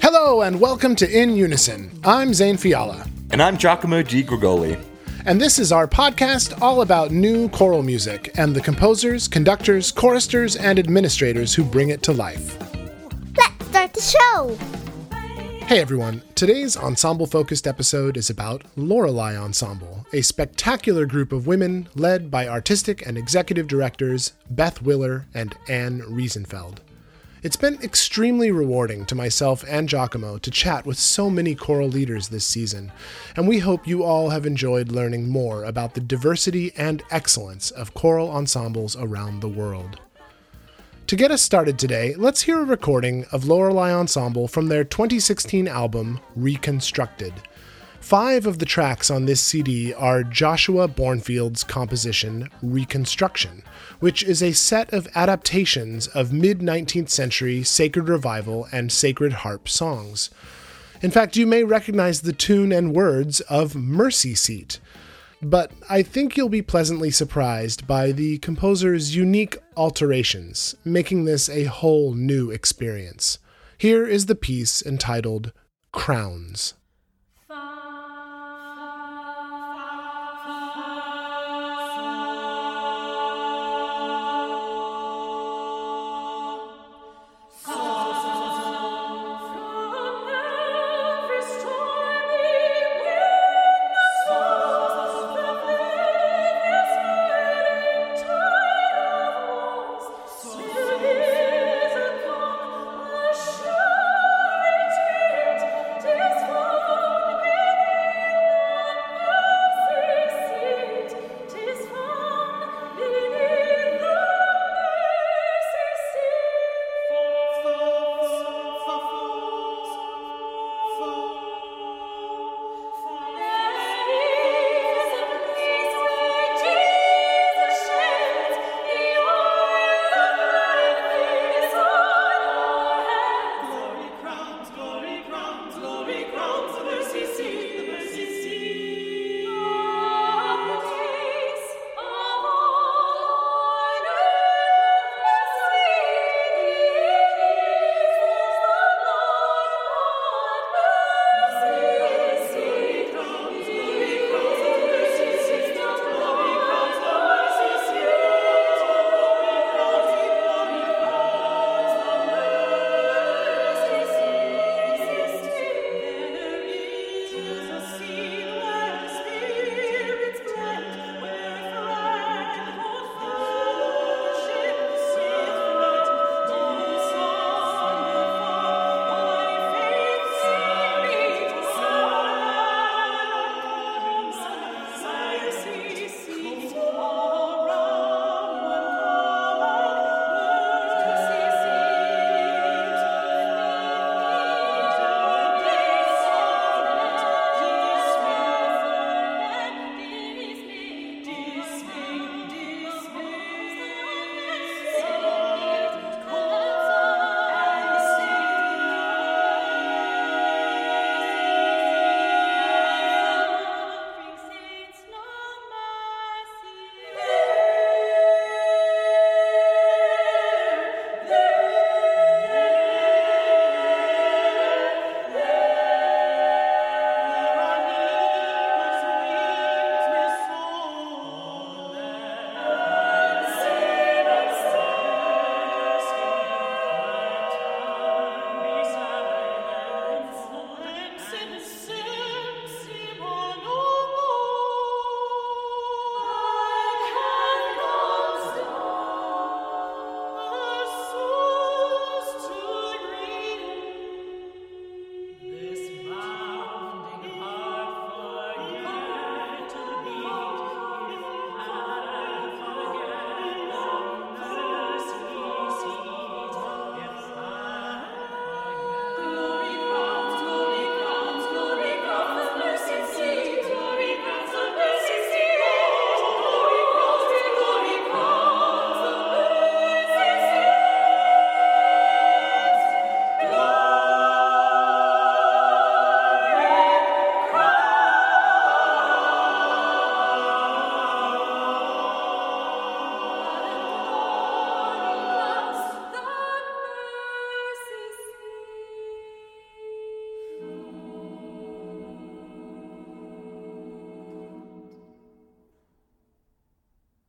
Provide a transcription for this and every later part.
Hello and welcome to In Unison. I'm Zane Fiala. And I'm Giacomo G. Grigoli. And this is our podcast all about new choral music and the composers, conductors, choristers, and administrators who bring it to life. Let's start the show! Hey everyone, today's ensemble focused episode is about Lorelei Ensemble, a spectacular group of women led by artistic and executive directors Beth Willer and Anne Riesenfeld. It's been extremely rewarding to myself and Giacomo to chat with so many choral leaders this season, and we hope you all have enjoyed learning more about the diversity and excellence of choral ensembles around the world. To get us started today, let's hear a recording of Lorelei Ensemble from their 2016 album, Reconstructed. Five of the tracks on this CD are Joshua Bornfield's composition, Reconstruction, which is a set of adaptations of mid 19th century sacred revival and sacred harp songs. In fact, you may recognize the tune and words of Mercy Seat, but I think you'll be pleasantly surprised by the composer's unique alterations, making this a whole new experience. Here is the piece entitled Crowns.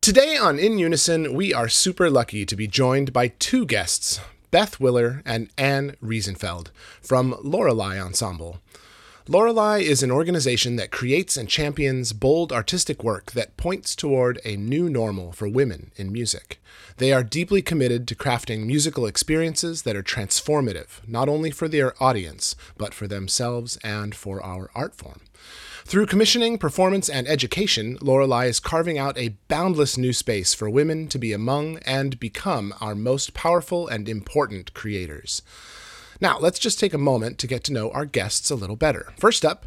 Today on In Unison, we are super lucky to be joined by two guests, Beth Willer and Anne Riesenfeld from Lorelei Ensemble. Lorelei is an organization that creates and champions bold artistic work that points toward a new normal for women in music. They are deeply committed to crafting musical experiences that are transformative, not only for their audience, but for themselves and for our art form. Through commissioning, performance, and education, Lorelei is carving out a boundless new space for women to be among and become our most powerful and important creators. Now, let's just take a moment to get to know our guests a little better. First up,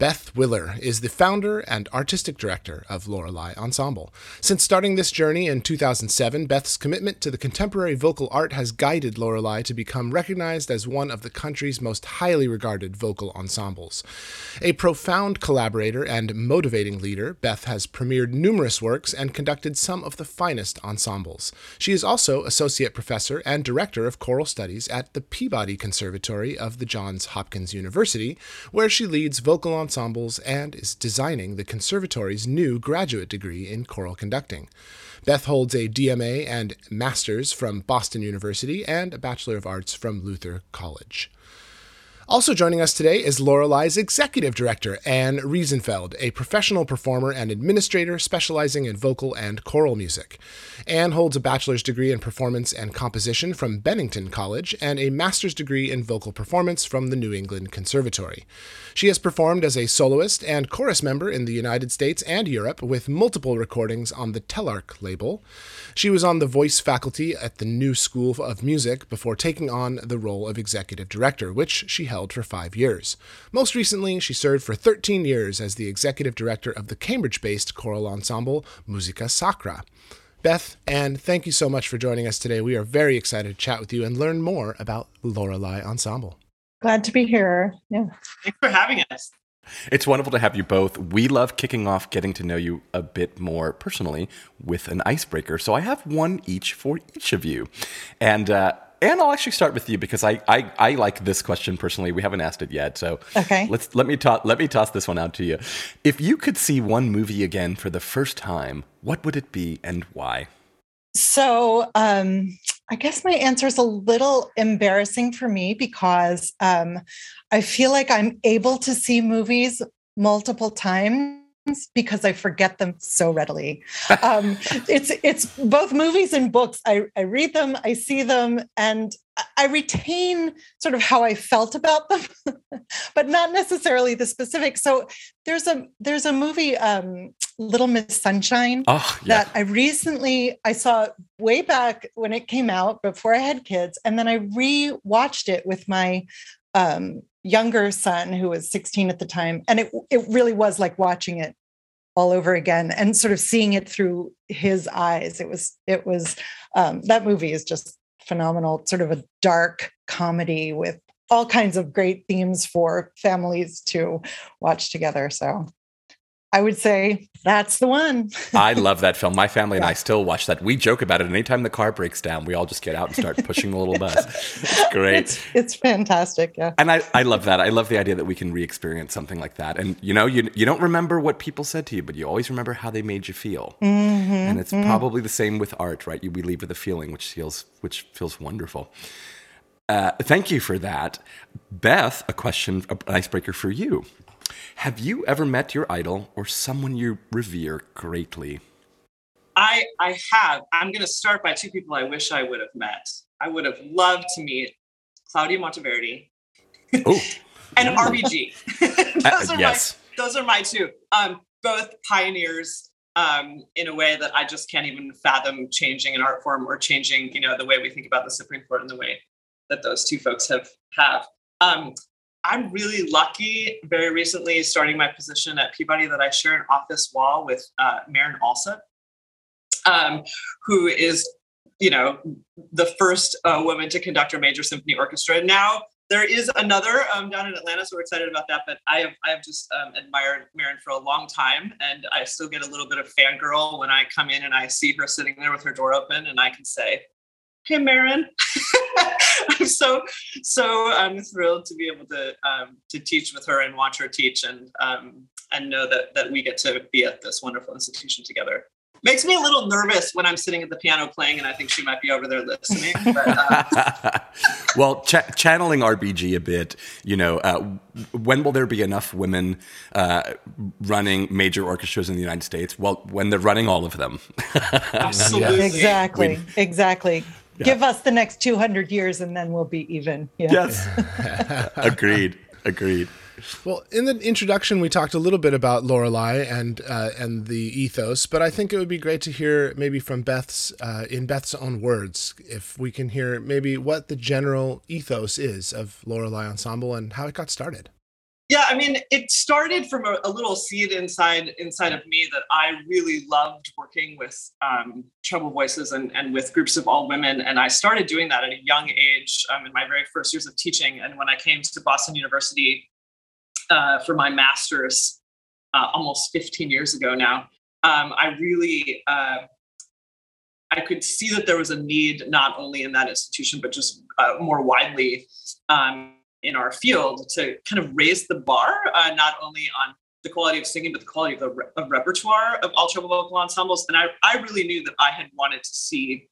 Beth Willer is the founder and artistic director of Lorelei Ensemble. Since starting this journey in 2007, Beth's commitment to the contemporary vocal art has guided Lorelei to become recognized as one of the country's most highly regarded vocal ensembles. A profound collaborator and motivating leader, Beth has premiered numerous works and conducted some of the finest ensembles. She is also associate professor and director of choral studies at the Peabody Conservatory of the Johns Hopkins University, where she leads vocal ensembles ensembles and is designing the conservatory's new graduate degree in choral conducting. Beth holds a DMA and Master's from Boston University and a Bachelor of Arts from Luther College. Also joining us today is Lorelei's executive director, Anne Riesenfeld, a professional performer and administrator specializing in vocal and choral music. Anne holds a bachelor's degree in performance and composition from Bennington College and a master's degree in vocal performance from the New England Conservatory. She has performed as a soloist and chorus member in the United States and Europe with multiple recordings on the Telarc label. She was on the voice faculty at the New School of Music before taking on the role of executive director, which she held held for five years. Most recently, she served for 13 years as the executive director of the Cambridge based choral ensemble Musica Sacra. Beth, and thank you so much for joining us today. We are very excited to chat with you and learn more about Lorelei Ensemble. Glad to be here. Yeah. Thanks for having us. It's wonderful to have you both. We love kicking off getting to know you a bit more personally with an icebreaker. So I have one each for each of you. And uh, and I'll actually start with you because I, I, I like this question personally. We haven't asked it yet, so okay. Let's let me toss let me toss this one out to you. If you could see one movie again for the first time, what would it be and why? So um, I guess my answer is a little embarrassing for me because um, I feel like I'm able to see movies multiple times because I forget them so readily. Um, it's it's both movies and books. I, I read them, I see them, and I retain sort of how I felt about them, but not necessarily the specific. So there's a there's a movie, um, Little Miss Sunshine, oh, yeah. that I recently I saw way back when it came out before I had kids, and then I re-watched it with my um, younger son who was 16 at the time and it it really was like watching it all over again and sort of seeing it through his eyes. It was it was um, that movie is just phenomenal. Sort of a dark comedy with all kinds of great themes for families to watch together so I would say that's the one. I love that film. My family and I still watch that. We joke about it. Anytime the car breaks down, we all just get out and start pushing the little bus. It's great. It's, it's fantastic. Yeah. And I, I love that. I love the idea that we can re-experience something like that. And you know, you you don't remember what people said to you, but you always remember how they made you feel. Mm-hmm, and it's mm-hmm. probably the same with art, right? You we leave with a feeling which feels which feels wonderful. Uh, thank you for that. Beth, a question, an icebreaker for you. Have you ever met your idol or someone you revere greatly? I I have. I'm going to start by two people I wish I would have met. I would have loved to meet Claudio Monteverdi oh. and RBG. those, uh, are yes. my, those are my two. Um, both pioneers um, in a way that I just can't even fathom changing an art form or changing, you know, the way we think about the Supreme Court and the way that those two folks have have. Um, I'm really lucky very recently starting my position at Peabody that I share an office wall with uh, Marin Alsop, um, who is, you know, the first uh, woman to conduct a major symphony orchestra. Now there is another um, down in Atlanta, so we're excited about that. But I have I have just um, admired Marin for a long time, and I still get a little bit of fangirl when I come in and I see her sitting there with her door open, and I can say, "Hey, Marin." I'm so so I'm thrilled to be able to um, to teach with her and watch her teach and um, and know that that we get to be at this wonderful institution together. makes me a little nervous when I'm sitting at the piano playing, and I think she might be over there listening. But, uh, well, ch- channeling RBG a bit, you know, uh, when will there be enough women uh, running major orchestras in the United States? Well, when they're running all of them. absolutely, Exactly. We- exactly. Give us the next 200 years and then we'll be even. Yeah. yes. Agreed. Agreed. Well, in the introduction, we talked a little bit about Lorelei and uh, and the ethos, but I think it would be great to hear maybe from Beth's uh, in Beth's own words, if we can hear maybe what the general ethos is of Lorelei Ensemble and how it got started. Yeah, I mean, it started from a, a little seed inside inside of me that I really loved working with um, voices and, and with groups of all women. And I started doing that at a young age um, in my very first years of teaching. And when I came to Boston University uh, for my master's uh, almost 15 years ago now, um, I really uh, I could see that there was a need not only in that institution but just uh, more widely um, in our field to kind of raise the bar, uh, not only on the quality of singing but the quality of the re- of repertoire of vocal ensembles. And I I really knew that I had wanted to see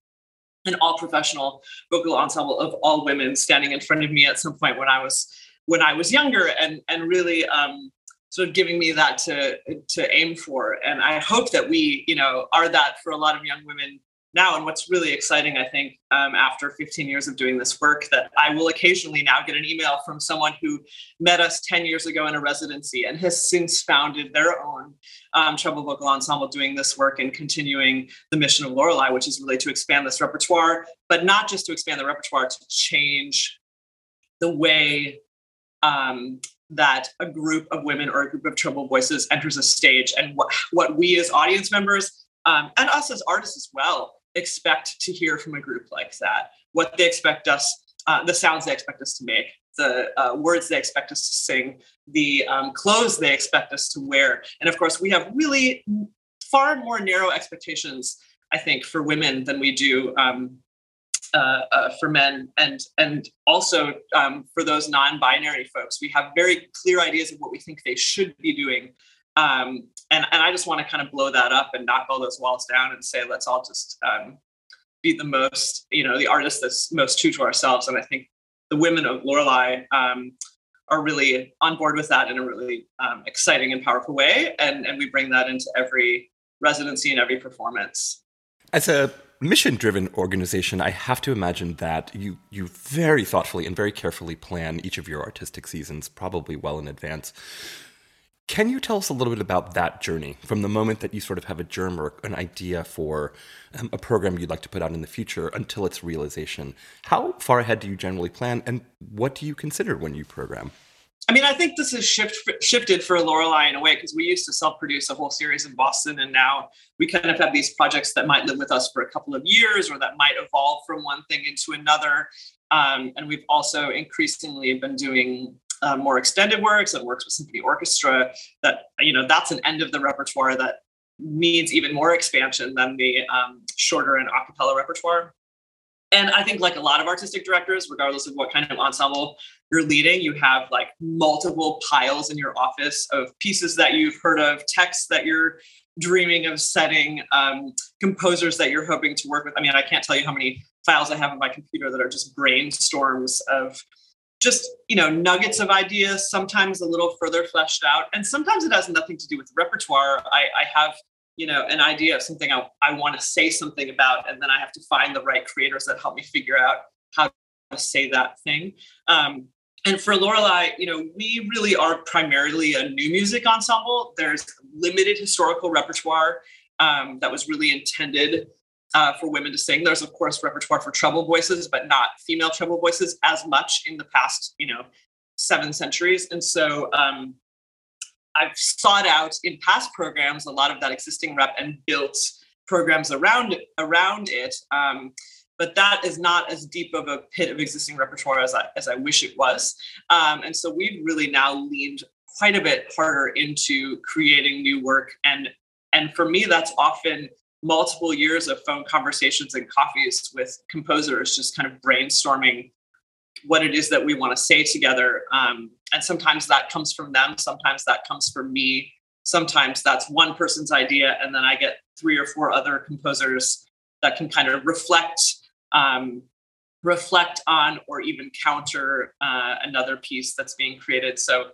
an all professional vocal ensemble of all women standing in front of me at some point when I was when I was younger and and really um, sort of giving me that to to aim for. And I hope that we you know are that for a lot of young women now. And what's really exciting, I think, um, after 15 years of doing this work, that I will occasionally now get an email from someone who met us 10 years ago in a residency and has since founded their own um, treble vocal ensemble doing this work and continuing the mission of Lorelei, which is really to expand this repertoire, but not just to expand the repertoire, to change the way um, that a group of women or a group of treble voices enters a stage and what, what we as audience members um, and us as artists as well expect to hear from a group like that. What they expect us uh, the sounds they expect us to make the uh, words they expect us to sing the um, clothes they expect us to wear. And of course we have really far more narrow expectations i think for women than we do um, uh, uh, for men. And and also um, for those non-binary folks we have very clear ideas of what we think they should be doing um, and, and i just want to kind of blow that up and knock all those walls down and say let's all just um, be the most you know the artist that's most true to ourselves. And i think the women of lorelei um, are really on board with that in a really um, exciting and powerful way. And and we bring that into every residency and every performance. As a mission driven organization, I have to imagine that you, you very thoughtfully and very carefully plan each of your artistic seasons, probably well in advance. Can you tell us a little bit about that journey from the moment that you sort of have a germ or an idea for um, a program you'd like to put out in the future until its realization? How far ahead do you generally plan, and what do you consider when you program? I mean, I think this has shift, shifted for Lorelei in a way because we used to self-produce a whole series in Boston, and now we kind of have these projects that might live with us for a couple of years, or that might evolve from one thing into another. Um, and we've also increasingly been doing uh, more extended works and works with symphony orchestra. That you know, that's an end of the repertoire that needs even more expansion than the um, shorter and a cappella repertoire and I think like a lot of artistic directors, regardless of what kind of ensemble you're leading, you have like multiple piles in your office of pieces that you've heard of, texts that you're dreaming of setting, um, composers that you're hoping to work with. I mean, I can't tell you how many files I have on my computer that are just brainstorms of just you know nuggets of ideas sometimes a little further fleshed out and sometimes it has nothing to do with repertoire. I, I have you know an idea of something I, I want to say something about and then i have to find the right creators that help me figure out how to say that thing. Um, and for lorelei you know we really are primarily a new music ensemble. There's limited historical repertoire um, that was really intended uh, for women to sing there's of course repertoire for treble voices but not female treble voices as much in the past you know seven centuries and so um, I've sought out in past programs a lot of that existing rep and built programs around it, around it. Um, but that is not as deep of a pit of existing repertoire as I, as I wish it was. Um, and so we've really now leaned quite a bit harder into creating new work. And, and for me, that's often multiple years of phone conversations and coffees with composers, just kind of brainstorming what it is that we want to say together. Um, and sometimes that comes from them, sometimes that comes from me, sometimes that's one person's idea, and then I get three or four other composers that can kind of reflect um, reflect on or even counter uh, another piece that's being created. So,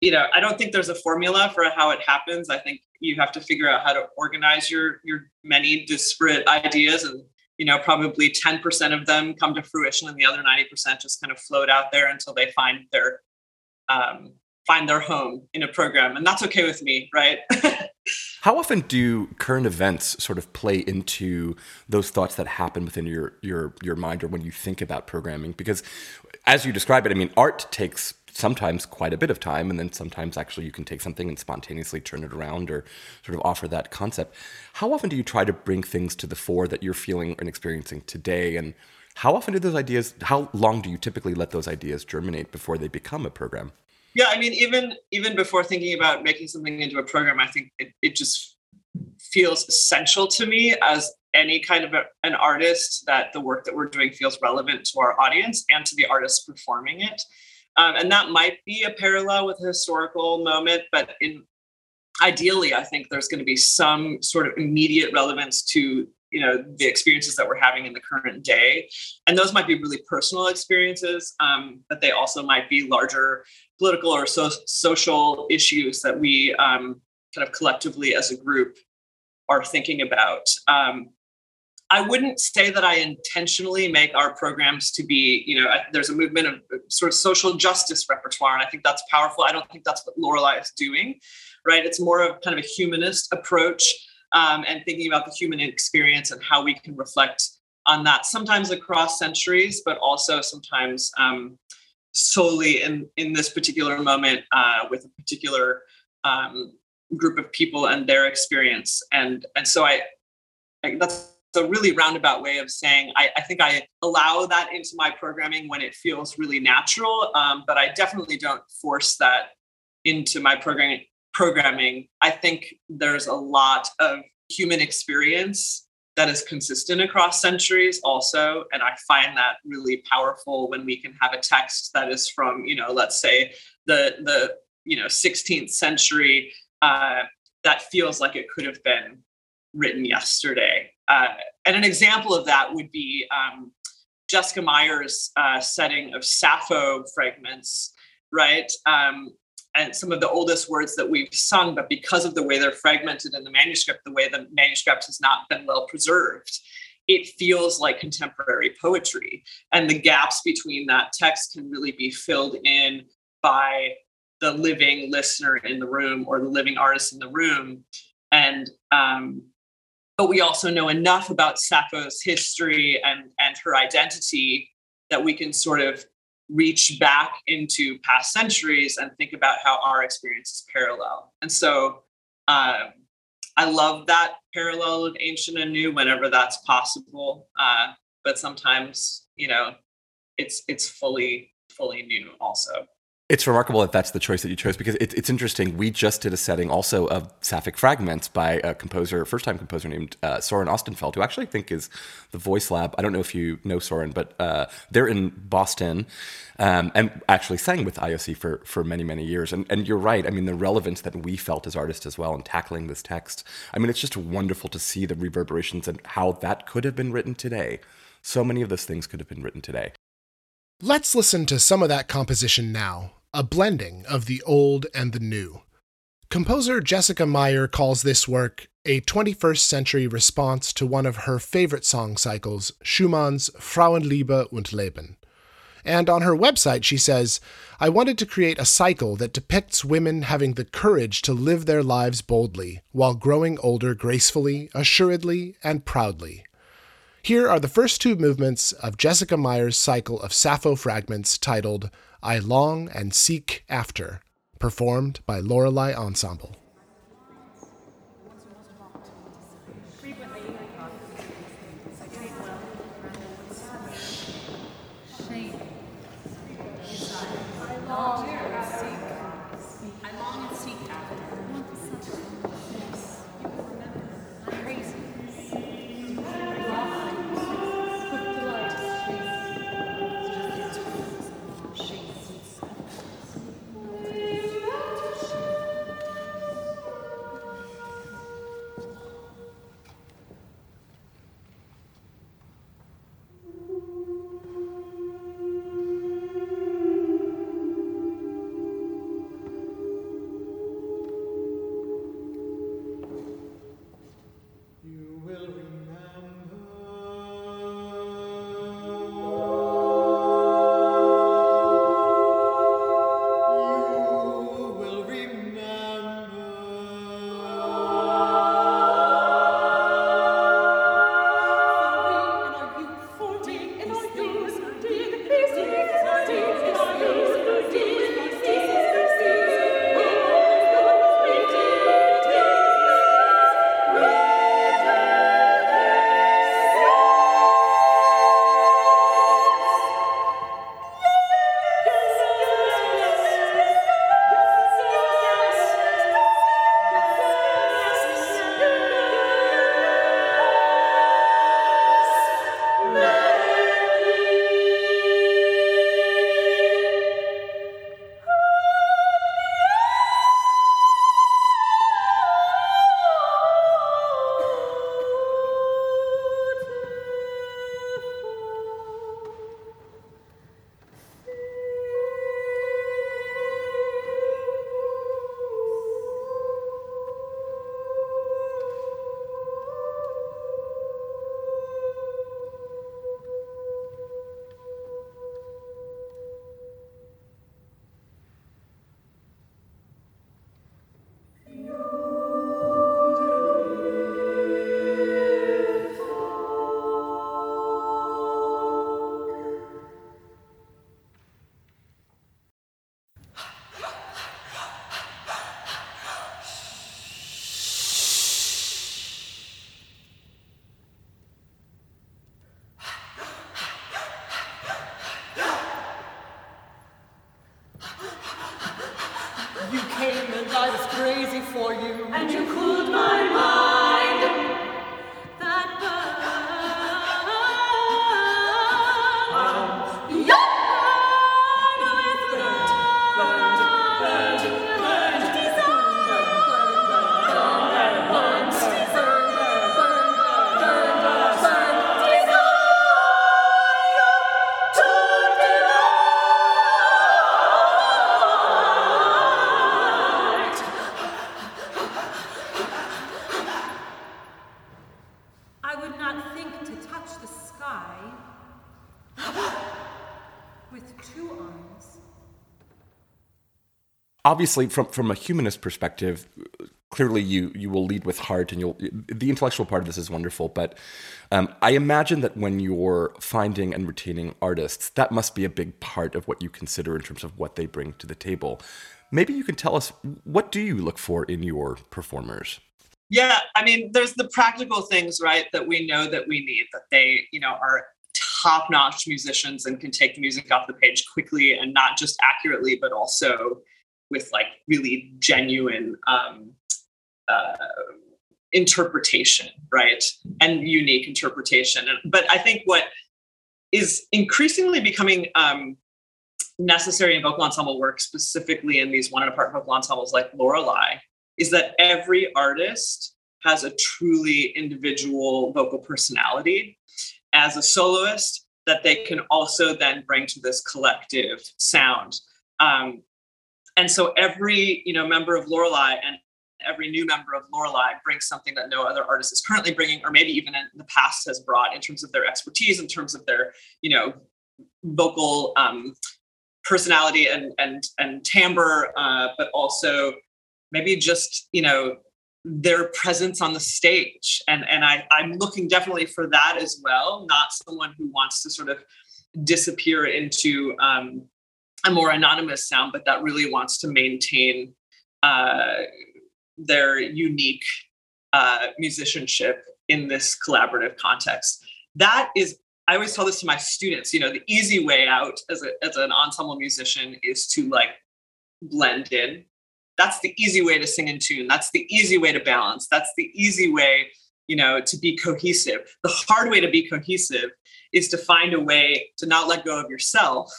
you know, I don't think there's a formula for how it happens. I think you have to figure out how to organize your your many disparate ideas and you know probably 10% of them come to fruition and the other 90% just kind of float out there until they find their um, find their home in a program and that's okay with me right How often do current events sort of play into those thoughts that happen within your your your mind or when you think about programming? Because as you describe it, I mean, art takes sometimes quite a bit of time, and then sometimes actually you can take something and spontaneously turn it around or sort of offer that concept. How often do you try to bring things to the fore that you're feeling and experiencing today? And how often do those ideas? How long do you typically let those ideas germinate before they become a program? yeah i mean even even before thinking about making something into a program i think it, it just feels essential to me as any kind of a, an artist that the work that we're doing feels relevant to our audience and to the artists performing it um, and that might be a parallel with a historical moment but in ideally i think there's going to be some sort of immediate relevance to you know the experiences that we're having in the current day. And those might be really personal experiences um, but they also might be larger political or so- social issues that we um, kind of collectively as a group are thinking about. Um, i wouldn't say that i intentionally make our programs to be you know there's a movement of uh, sort of social justice repertoire and i think that's powerful. I don't think that's what lorelei is doing right? It's more of kind of a humanist approach um, and thinking about the human experience and how we can reflect on that sometimes across centuries but also sometimes um, solely in in this particular moment uh, with a particular um, group of people and their experience. And and so I, I that's a really roundabout way of saying I, I, think I allow that into my programming when it feels really natural, um, but I definitely don't force that into my programming programming, I think there's a lot of human experience that is consistent across centuries also and i find that really powerful when we can have a text that is from you know let's say the the you know 16th century uh, that feels like it could have been written yesterday uh, and an example of that would be um, jessica meyer's uh, setting of sappho fragments right um, and some of the oldest words that we've sung, but because of the way they're fragmented in the manuscript, the way the manuscript has not been well preserved, it feels like contemporary poetry. And the gaps between that text can really be filled in by the living listener in the room or the living artist in the room. And um, but we also know enough about Sappho's history and and her identity that we can sort of reach back into past centuries and think about how our experience is parallel. And so um, I love that parallel of ancient and new whenever that's possible. Uh, but sometimes, you know, it's it's fully fully new also. It's remarkable that that's the choice that you chose because it, it's interesting. We just did a setting also of Sapphic Fragments by a composer, first time composer named uh, Soren Ostenfeld, who actually I think is the Voice Lab. I don't know if you know Soren, but uh, they're in Boston um, and actually sang with IOC for, for many, many years. And, and you're right. I mean, the relevance that we felt as artists as well in tackling this text. I mean, it's just wonderful to see the reverberations and how that could have been written today. So many of those things could have been written today. Let's listen to some of that composition now a blending of the old and the new. Composer Jessica Meyer calls this work a 21st century response to one of her favorite song cycles, Schumann's Frauenliebe und Leben. And on her website, she says, I wanted to create a cycle that depicts women having the courage to live their lives boldly while growing older gracefully, assuredly, and proudly. Here are the first two movements of Jessica Meyer's cycle of Sappho fragments titled I Long and Seek After, performed by Lorelei Ensemble. Obviously, from from a humanist perspective, clearly you you will lead with heart, and you'll the intellectual part of this is wonderful. But um, I imagine that when you're finding and retaining artists, that must be a big part of what you consider in terms of what they bring to the table. Maybe you can tell us what do you look for in your performers? Yeah, I mean, there's the practical things, right, that we know that we need, that they, you know, are top-notch musicians and can take the music off the page quickly and not just accurately, but also with like really genuine um, uh, interpretation, right, and unique interpretation. But I think what is increasingly becoming um, necessary in vocal ensemble work, specifically in these one and a part vocal ensembles like Lorelei, is that every artist has a truly individual vocal personality as a soloist that they can also then bring to this collective sound. Um, and so every you know member of Lorelei and every new member of Lorelei brings something that no other artist is currently bringing, or maybe even in the past has brought in terms of their expertise, in terms of their you know vocal um, personality and and and timbre, uh, but also maybe just you know their presence on the stage. And and I, i'm looking definitely for that as well not someone who wants to sort of disappear into um, a more anonymous sound but that really wants to maintain uh, their unique uh, musicianship in this collaborative context that is I always tell this to my students, you know, the easy way out as, a, as an ensemble musician is to like blend in. That's the easy way to sing in tune. That's the easy way to balance. That's the easy way, you know, to be cohesive. The hard way to be cohesive is to find a way to not let go of yourself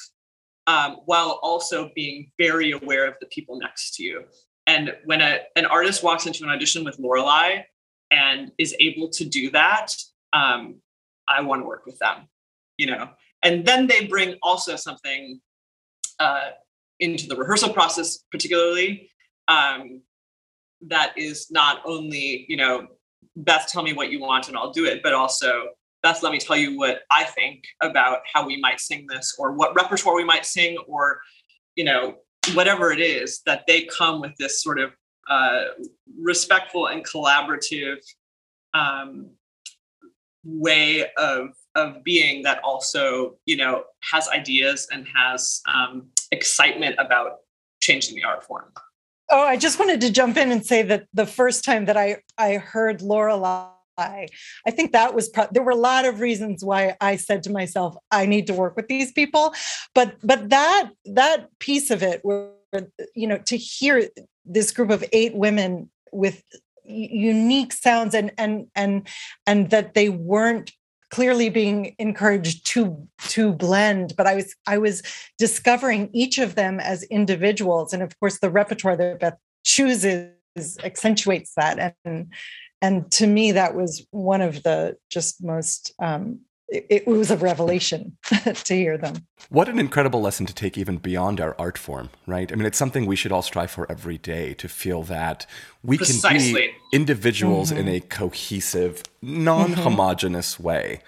um, while also being very aware of the people next to you. And when a, an artist walks into an audition with Lorelei and is able to do that, um, I want to work with them, you know. And then they bring also something uh, into the rehearsal process, particularly um, that is not only, you know, Beth, tell me what you want and I'll do it, but also Beth, let me tell you what I think about how we might sing this or what repertoire we might sing or, you know, whatever it is that they come with this sort of uh, respectful and collaborative um, way of of being that also you know has ideas and has um, excitement about changing the art form. Oh i just wanted to jump in and say that the first time that i i heard lorelei I think that was pro- there were a lot of reasons why I said to myself I need to work with these people. But but that that piece of it where you know to hear this group of eight women with unique sounds and and and and that they weren't clearly being encouraged to to blend but i was i was discovering each of them as individuals. And of course the repertoire that beth chooses accentuates that. And and to me that was one of the just most um, it, it was a revelation to hear them. What an incredible lesson to take even beyond our art form, right? I mean, it's something we should all strive for every day to feel that we Precisely. can be individuals mm-hmm. in a cohesive, non homogenous mm-hmm. way.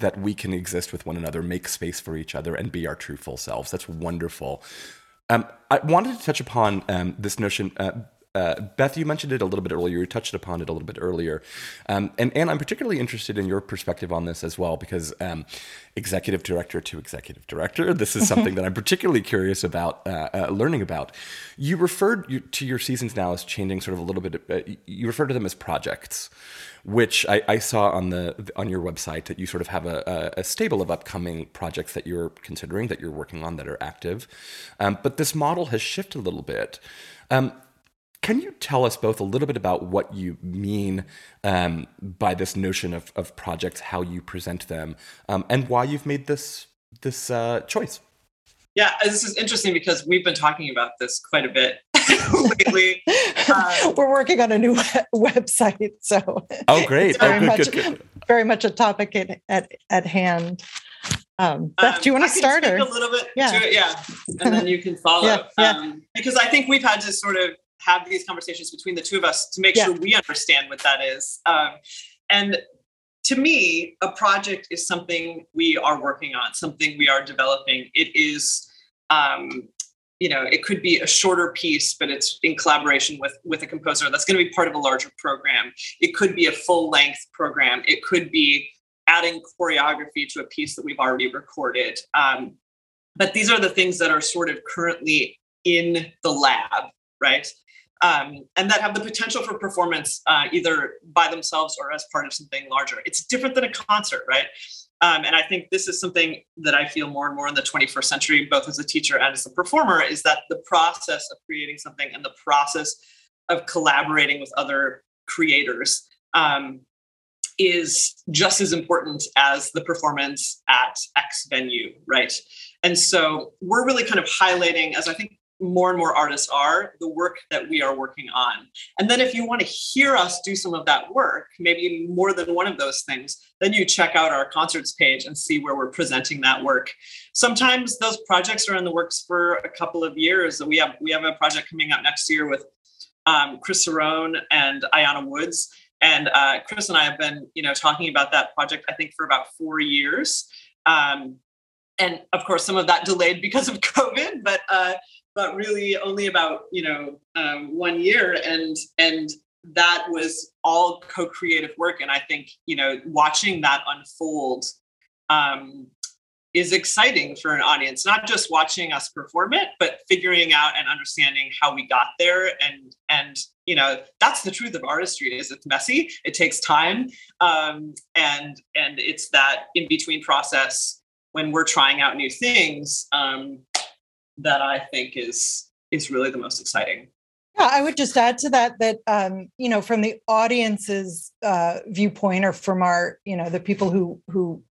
That we can exist with one another, make space for each other, and be our true full selves. That's wonderful. Um, I wanted to touch upon um, this notion. Uh, uh, Beth, you mentioned it a little bit earlier. You touched upon it a little bit earlier, um, and and I'm particularly interested in your perspective on this as well because um, executive director to executive director, this is something that I'm particularly curious about uh, uh, learning about. You referred to your seasons now as changing sort of a little bit. Uh, you refer to them as projects, which I, I, saw on the on your website that you sort of have a, a, stable of upcoming projects that you're considering that you're working on that are active, um, but this model has shifted a little bit. Um, can you tell us both a little bit about what you mean um, by this notion of, of projects, how you present them, um, and why you've made this this uh, choice? Yeah, this is interesting because we've been talking about this quite a bit lately. Uh, We're working on a new website, so oh, great! very oh, good, much, good, good. very much a topic at at, at hand. Um, Beth, do you want to start or a little bit? Yeah, it, yeah, and then you can follow. yeah, yeah. Um, because I think we've had to sort of have these conversations between the two of us to make yeah. sure we understand what that is. Um, and to me, a project is something we are working on, something we are developing. It is, um, you know, it could be a shorter piece, but it's in collaboration with with a composer that's going to be part of a larger program. It could be a full length program. It could be adding choreography to a piece that we've already recorded. Um, but these are the things that are sort of currently in the lab, right? Um, and that have the potential for performance uh, either by themselves or as part of something larger. It's different than a concert, right? Um, and I think this is something that I feel more and more in the 21st century, both as a teacher and as a performer, is that the process of creating something and the process of collaborating with other creators um, is just as important as the performance at X venue, right? And so we're really kind of highlighting, as I think more and more artists are the work that we are working on. And then if you want to hear us do some of that work maybe more than one of those things then you check out our concerts page and see where we're presenting that work. Sometimes those projects are in the works for a couple of years. We have we have a project coming up next year with um, chris Cerrone and ayanna woods. And uh, chris and i have been you know talking about that project i think for about four years. Um, and of course some of that delayed because of covid but uh, but really only about you know um, one year and and that was all co-creative work and i think you know watching that unfold um, is exciting for an audience not just watching us perform it but figuring out and understanding how we got there and and you know that's the truth of artistry is it's messy it takes time um, and and it's that in between process when we're trying out new things um, that I think is is really the most exciting. Yeah, I would just add to that that um, you know from the audience's uh, viewpoint, or from our you know the people who who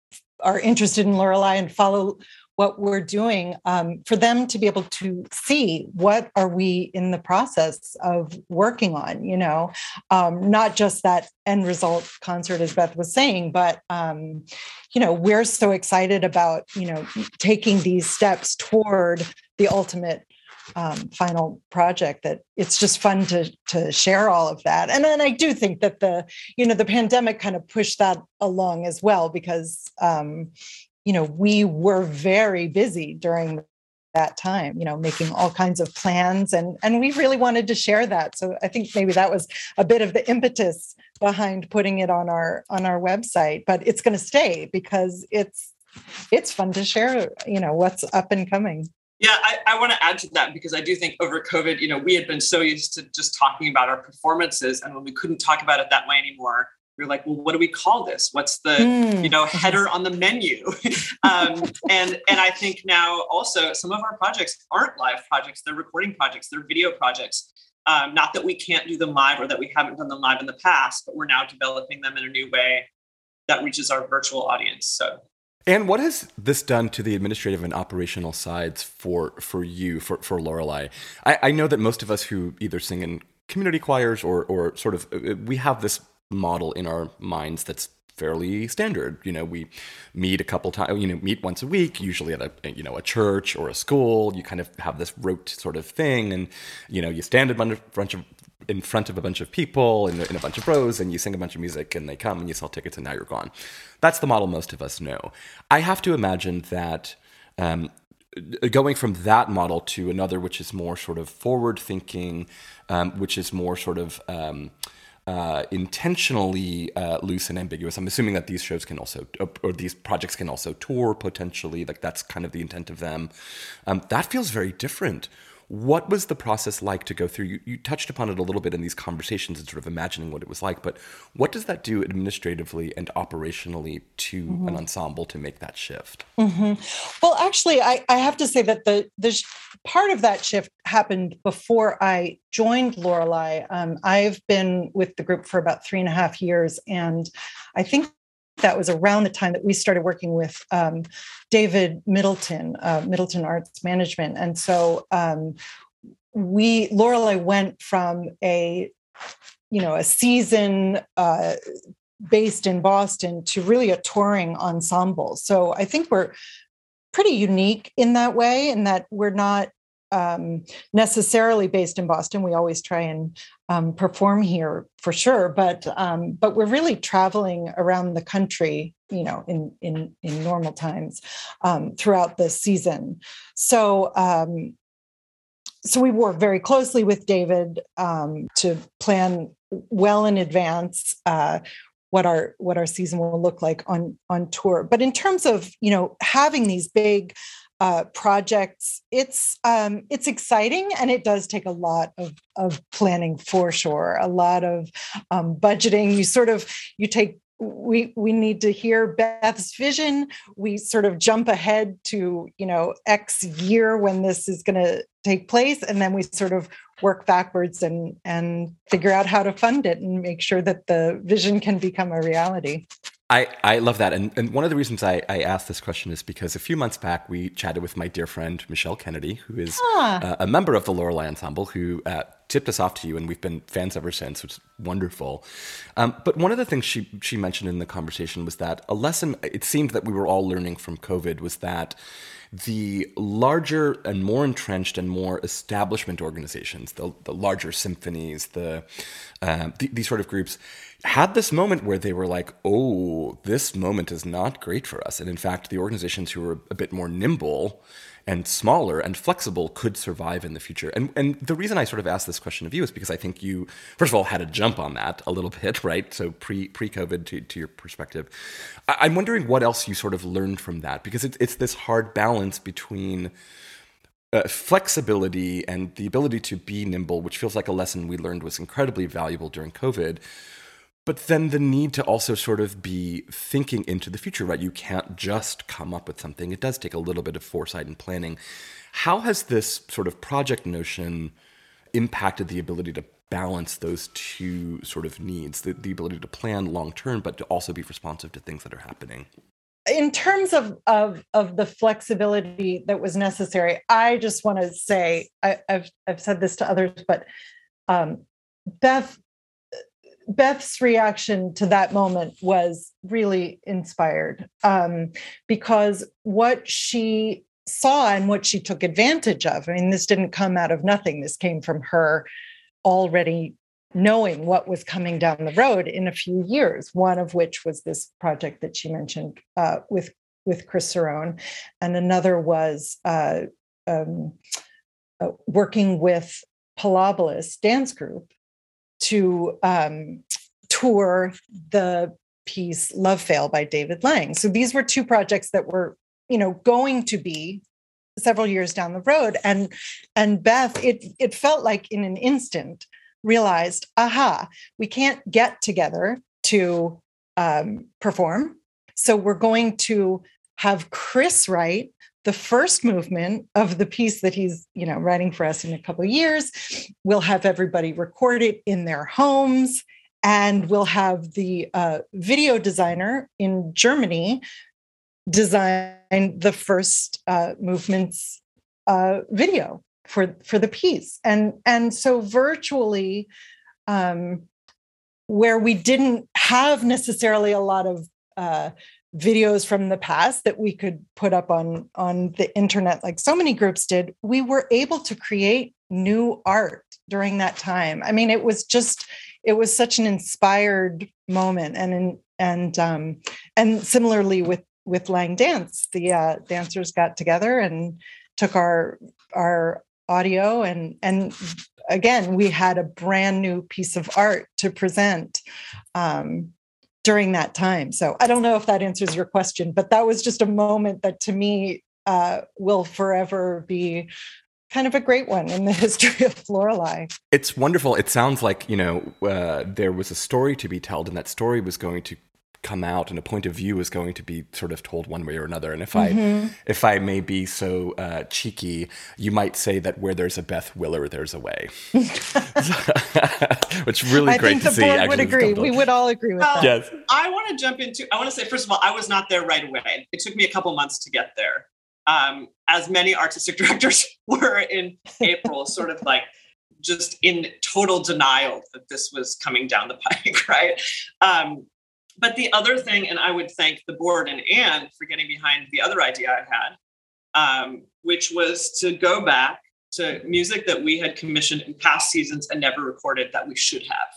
are interested in Lorelei and follow what we're doing, um, for them to be able to see what are we in the process of working on. You know, um, not just that end result concert, as Beth was saying, but um, you know we're so excited about you know taking these steps toward the ultimate um, final project that it's just fun to to share all of that and then i do think that the you know the pandemic kind of pushed that along as well because um, you know we were very busy during that time you know making all kinds of plans and and we really wanted to share that. So i think maybe that was a bit of the impetus behind putting it on our on our website but it's going to stay because it's it's fun to share you know what's up and coming. Yeah, I, I want to add to that because I do think over COVID, you know, we had been so used to just talking about our performances, and when we couldn't talk about it that way anymore, we are like, well, what do we call this? What's the mm. you know header on the menu? um, and and I think now also some of our projects aren't live projects; they're recording projects, they're video projects. Um, not that we can't do them live or that we haven't done them live in the past, but we're now developing them in a new way that reaches our virtual audience. So and what has this done to the administrative and operational sides for for you for for Lorelei? I, I know that most of us who either sing in community choirs or or sort of uh, we have this model in our minds that's fairly standard. You know, we meet a couple times, you know, meet once a week, usually at a, you know, a church or a school. You kind of have this rote sort of thing. And, you know, you stand in front of, in front of a bunch of people in, in a bunch of rows and you sing a bunch of music and they come and you sell tickets and now you're gone. That's the model most of us know. I have to imagine that um, going from that model to another, which is more sort of forward thinking, um, which is more sort of um, uh, intentionally uh, loose and ambiguous. I'm assuming that these shows can also, or these projects can also tour potentially. Like that's kind of the intent of them. Um, that feels very different. What was the process like to go through? You, you, touched upon it a little bit in these conversations and sort of imagining what it was like, but what does that do administratively and operationally to mm-hmm. an ensemble to make that shift? Mm-hmm. Well, actually, I, I, have to say that the the sh- part of that shift happened before I joined Lorelei. Um, I've been with the group for about three and a half years, and I think that was around the time that we started working with um, David Middleton, uh, Middleton Arts Management. And so um, we, Lorelei went from a, you know, a season uh, based in Boston to really a touring ensemble. So I think we're pretty unique in that way, in that we're not um, necessarily based in Boston. We always try and um, perform here for sure, but um, but we're really traveling around the country, you know, in in in normal times um, throughout the season. So um, so we work very closely with David um, to plan well in advance uh, what our what our season will look like on on tour. But in terms of you know having these big uh, projects, it's um, it's exciting and it does take a lot of of planning for sure. A lot of um, budgeting. You sort of you take we we need to hear Beth's vision. We sort of jump ahead to you know X year when this is going to take place, and then we sort of work backwards and and figure out how to fund it and make sure that the vision can become a reality. I, I love that. And, and one of the reasons I, I asked this question is because a few months back, we chatted with my dear friend, Michelle Kennedy, who is ah. uh, a member of the Lorelei Ensemble, who uh, tipped us off to you, and we've been fans ever since, which is wonderful. Um, but one of the things she, she mentioned in the conversation was that a lesson it seemed that we were all learning from COVID was that the larger and more entrenched and more establishment organizations, the, the larger symphonies, the, uh, these sort of groups, had this moment where they were like, oh, this moment is not great for us. And in fact, the organizations who were a bit more nimble and smaller and flexible could survive in the future. And and the reason I sort of asked this question of you is because I think you, first of all, had a jump on that a little bit, right? So pre pre COVID to, to your perspective. I, am wondering what else you sort of learned from that because it's it's this hard balance between uh, flexibility and the ability to be nimble, which feels like a lesson we learned was incredibly valuable during COVID but then the need to also sort of be thinking into the future, right? You can't just come up with something. It does take a little bit of foresight and planning. How has this sort of project notion impacted the ability to balance those two sort of needs the, the ability to plan long term, but to also be responsive to things that are happening? in terms of, of of the flexibility that was necessary, I just want to say I, have I've said this to others, but um, Beth Beth's reaction to that moment was really inspired um, because what she saw and what she took advantage of, I mean, this didn't come out of nothing. This came from her already knowing what was coming down the road in a few years, one of which was this project that she mentioned uh, with, with Chris Cerrone, and another was uh, um, uh, working with Pilobolus Dance Group to um, tour the piece Love Fail by David Lang. So these were two projects that were, you know, going to be several years down the road. And and Beth, it it felt like in an instant realized, aha, we can't get together to um, perform. So we're going to have Chris write the first movement of the piece that he's you know writing for us in a couple of years we'll have everybody record it in their homes and we'll have the uh, video designer in germany design the first uh, movements uh, video for for the piece. And and so virtually um, where we didn't have necessarily a lot of uh, videos from the past that we could put up on on the internet like so many groups did we were able to create new art during that time. I mean it was just it was such an inspired moment and and um and similarly with with lang dance the uh, dancers got together and took our our audio and and again we had a brand new piece of art to present um during that time. So I don't know if that answers your question, but that was just a moment that to me uh, will forever be kind of a great one in the history of Lorelei. It's wonderful. It sounds like you know uh, there was a story to be told, and that story was going to come out and a point of view is going to be sort of told one way or another. And if mm-hmm. i if i may be so uh, cheeky you might say that where there's a beth willer there's a way. Which is really I great to see board would agree. we would all agree with that. Yes. I want to jump into i want to say first of all i was not there right away. It took me a couple months to get there um, as many artistic directors were in april sort of like just in total denial that this was coming down the pike, right? Um, but the other thing, and I would thank the board and Anne for getting behind the other idea I had, um, which was to go back to music that we had commissioned in past seasons and never recorded that we should have.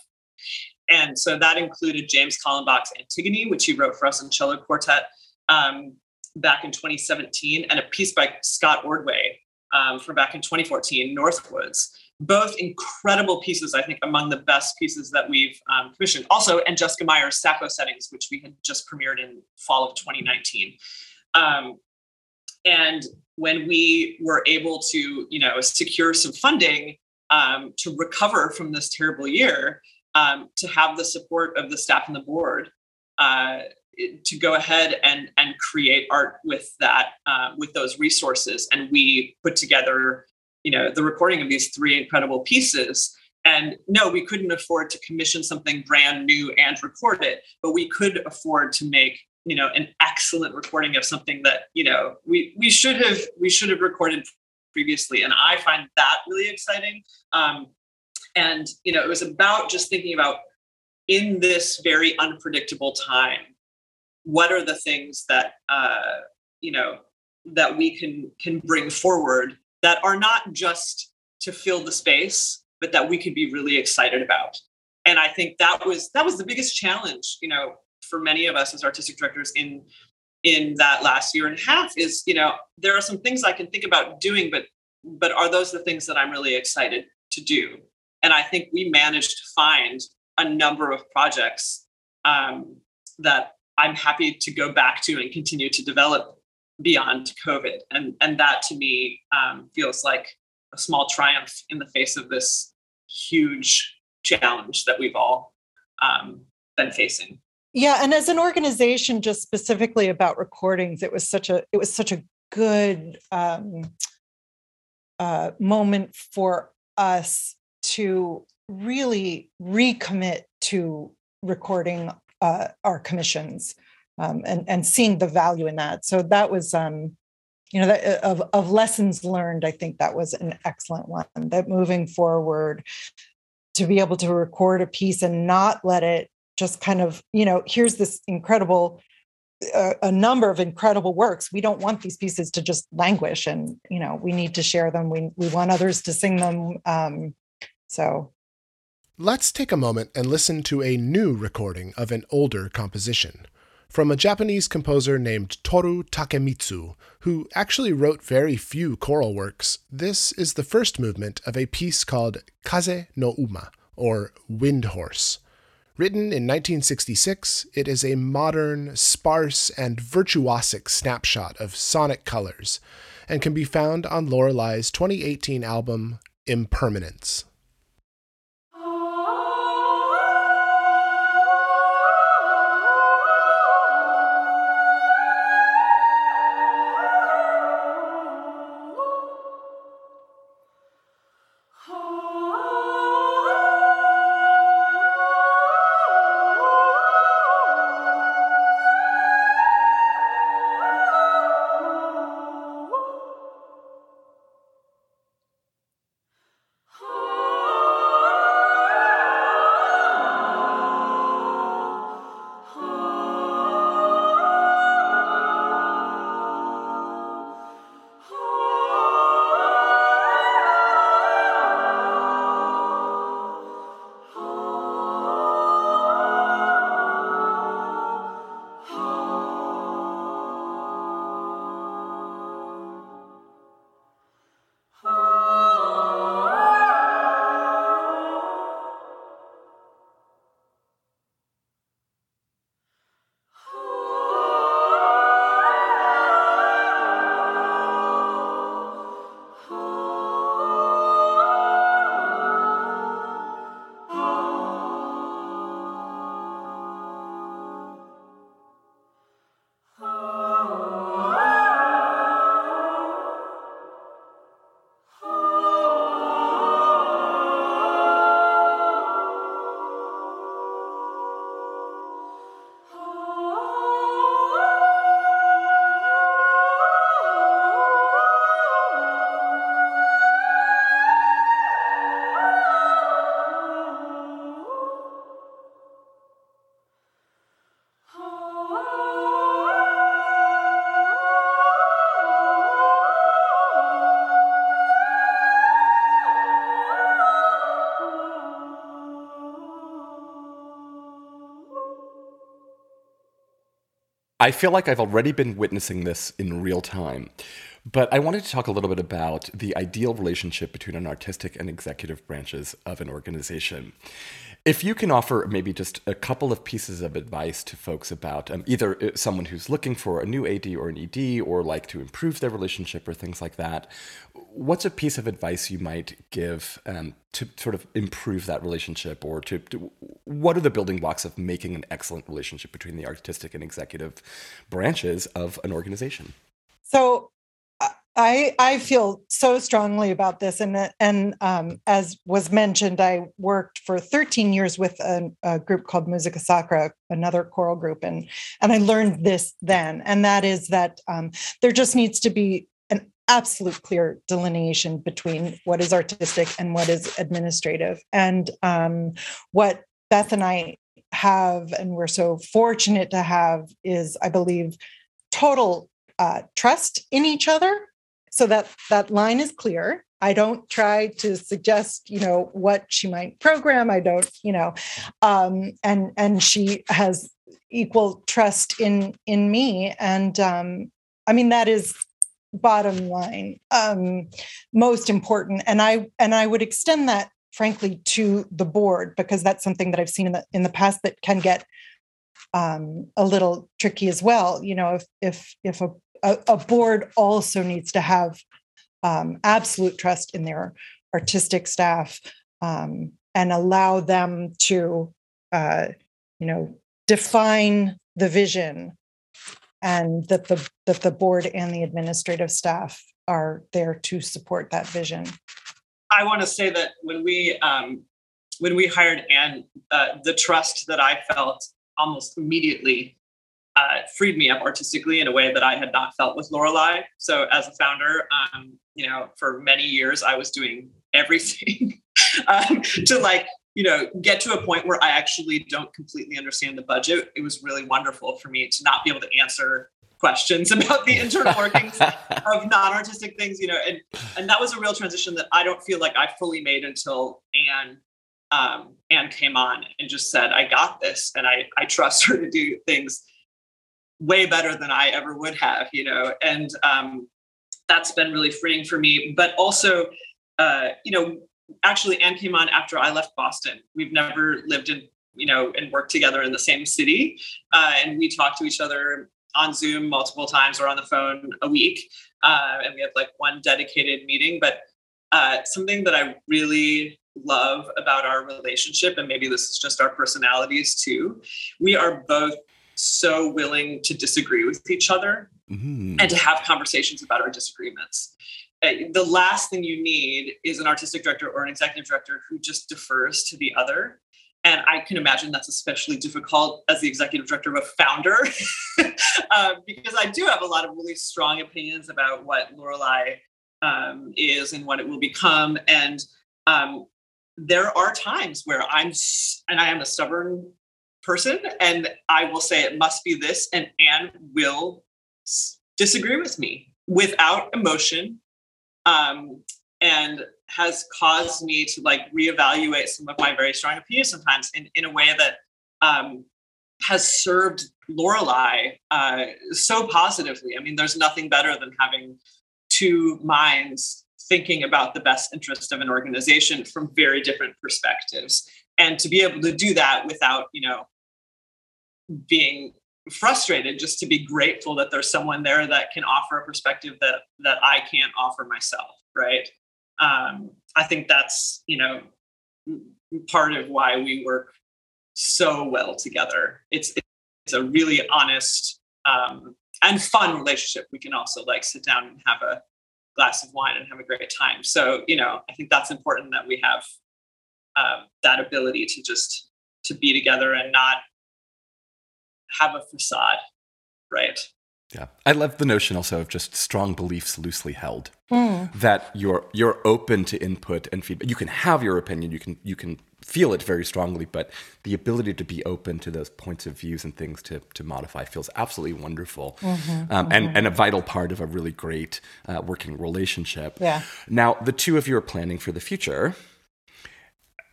And so that included James Kallembach's Antigone, which he wrote for us in cello quartet um, back in 2017, and a piece by Scott Ordway um, from back in 2014, Northwoods. Both incredible pieces, I think, among the best pieces that we've um, commissioned. Also, and Jessica Meyer's Sappho Settings, which we had just premiered in fall of 2019. Um, and when we were able to, you know, secure some funding um, to recover from this terrible year, um, to have the support of the staff and the board uh, to go ahead and and create art with that uh, with those resources and we put together you know the recording of these three incredible pieces. And no we couldn't afford to commission something brand new and record it but we could afford to make you know an excellent recording of something that you know we we should have we should have recorded previously. And i find that really exciting. Um, and you know it was about just thinking about in this very unpredictable time what are the things that uh, you know that we can can bring forward that are not just to fill the space but that we could be really excited about. And i think that was that was the biggest challenge you know for many of us as artistic directors in in that last year and a half is you know there are some things i can think about doing but but are those the things that i'm really excited to do? And I think we managed to find a number of projects um, that I'm happy to go back to and continue to develop beyond COVID. And, and that to me um, feels like a small triumph in the face of this huge challenge that we've all um, been facing. Yeah, and as an organization, just specifically about recordings, it was such a it was such a good um, uh, moment for us to really recommit to recording uh, our commissions um, and and seeing the value in that. So that was um, you know that, uh, of of lessons learned. I think that was an excellent one. That moving forward, to be able to record a piece and not let it just kind of you know here's this incredible a, a, number of incredible works. We don't want these pieces to just languish, and you know we need to share them. We we want others to sing them. Um, so let's take a moment and listen to a new recording of an older composition from a Japanese composer named Toru Takemitsu, who actually wrote very few choral works. This is the first movement of a piece called Kaze no Uma, or Wind Horse. Written in 1966, it is a modern, sparse, and virtuosic snapshot of sonic colors, and can be found on Lorelei's 2018 album Impermanence. I feel like I've already been witnessing this in real time. But I wanted to talk a little bit about the ideal relationship between an artistic and executive branches of an organization. If you can offer maybe just a couple of pieces of advice to folks about um, either uh, someone who's looking for a new AD or an ED or like to improve their relationship or things like that, what's a piece of advice you might give um, to sort of improve that relationship or to, to, what are the building blocks of making an excellent relationship between the artistic and executive branches of an organization? So I I feel so strongly about this, and and um, as was mentioned, I worked for 13 years with a, a, group called Musica Sacra, another choral group, and and I learned this then, and that is that um, there just needs to be an absolute clear delineation between what is artistic and what is administrative, and um, what Beth and I have, and we're so fortunate to have, is I believe total uh, trust in each other so that that line is clear. I don't try to suggest you know what she might program. I don't you know um, and and she has equal trust in in me and um, i mean that is bottom line um, most important. And i and i would extend that frankly to the board because that's something that i've seen in the in the past that can get um, a little tricky as well. You know if if if a a, a board also needs to have um, absolute trust in their artistic staff um, and allow them to, uh, you know, define the vision and that the that the board and the administrative staff are there to support that vision. I want to say that when we um, when we hired Anne, uh, the trust that I felt almost immediately uh, freed me up artistically in a way that I had not felt with Lorelei. So as a founder, um, you know, for many years I was doing everything um, to like, you know, get to a point where I actually don't completely understand the budget. It was really wonderful for me to not be able to answer questions about the internal workings of non-artistic things, you know, and and that was a real transition that I don't feel like I fully made until Anne um, Anne came on and just said, I got this and I I trust her to do things way better than I ever would have, you know, and um, that's been really freeing for me. But also, uh, you know, actually, Anne came on after I left Boston. We've never lived in, you know, and worked together in the same city, uh, and we talk to each other on Zoom multiple times or on the phone a week, uh, and we have like one dedicated meeting. But uh, something that I really love about our relationship, and maybe this is just our personalities too, we are both so willing to disagree with each other mm-hmm. and to have conversations about our disagreements. Uh, the last thing you need is an artistic director or an executive director who just defers to the other. And I can imagine that's especially difficult as the executive director of a founder, uh, because I do have a lot of really strong opinions about what Lorelei um, is and what it will become. And um, there are times where I'm, and I am a stubborn person and I will say it must be this, and Anne will disagree with me without emotion um, and has caused me to like reevaluate some of my very strong opinions sometimes in, in a way that um, has served Lorelei uh, so positively. I mean, there's nothing better than having two minds thinking about the best interest of an organization from very different perspectives and to be able to do that without you know being frustrated just to be grateful that there's someone there that can offer a perspective that that I can't offer myself right? Um, I think that's you know part of why we work so well together. It's it's a really honest um, and fun relationship. We can also like sit down and have a glass of wine and have a great time. So you know I think that's important that we have um, that ability to just to be together and not have a facade, right? Yeah, I love the notion also of just strong beliefs loosely held. Mm. That you're you're open to input and feedback. You can have your opinion. You can you can feel it very strongly, but the ability to be open to those points of views and things to to modify feels absolutely wonderful, mm-hmm, um, mm-hmm. and and a vital part of a really great uh, working relationship. Yeah. Now the two of you are planning for the future.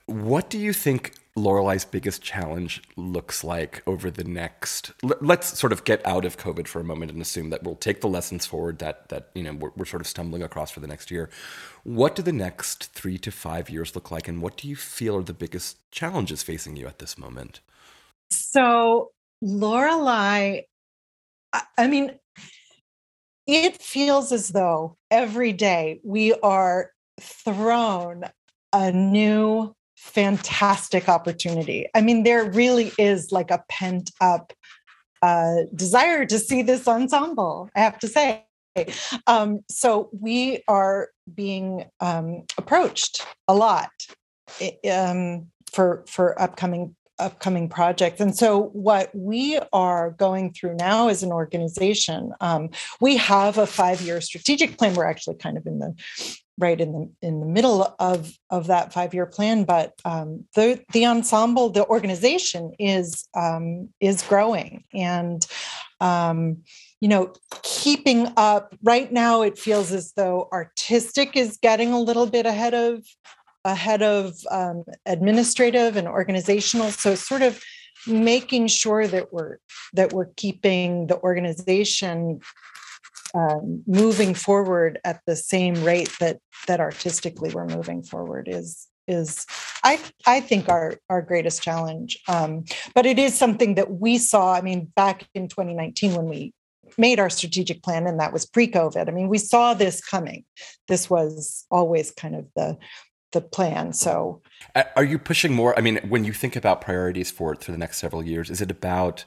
What do you think Lorelei's biggest challenge looks like over the next. Let's sort of get out of COVID for a moment and assume that we'll take the lessons forward that that you know we're, we're sort of stumbling across for the next year. What do the next three to five years look like, and what do you feel are the biggest challenges facing you at this moment? So, Lorelai, I mean, it feels as though every day we are thrown a new fantastic opportunity. I mean, there really is like a pent up uh, desire to see this ensemble, I have to say. Um, so we are being um, approached a lot um, for for upcoming upcoming projects. And so, what we are going through now as an organization, um, we have a five-year strategic plan. We're actually kind of in the right in the in the middle of of that five-year plan. But um, the the ensemble, the organization is um, is growing, and um, you know, keeping up. Right now, it feels as though artistic is getting a little bit ahead of ahead of um, administrative and organizational. So sort of making sure that we're that we're keeping the organization um, moving forward at the same rate that that artistically we're moving forward is is I I think our our greatest challenge. Um, but it is something that we saw. I mean, back in 2019 when we made our strategic plan, and that was pre-COVID. I mean, we saw this coming. This was always kind of the the plan. So, are you pushing more? I mean, when you think about priorities for it for the next several years, is it about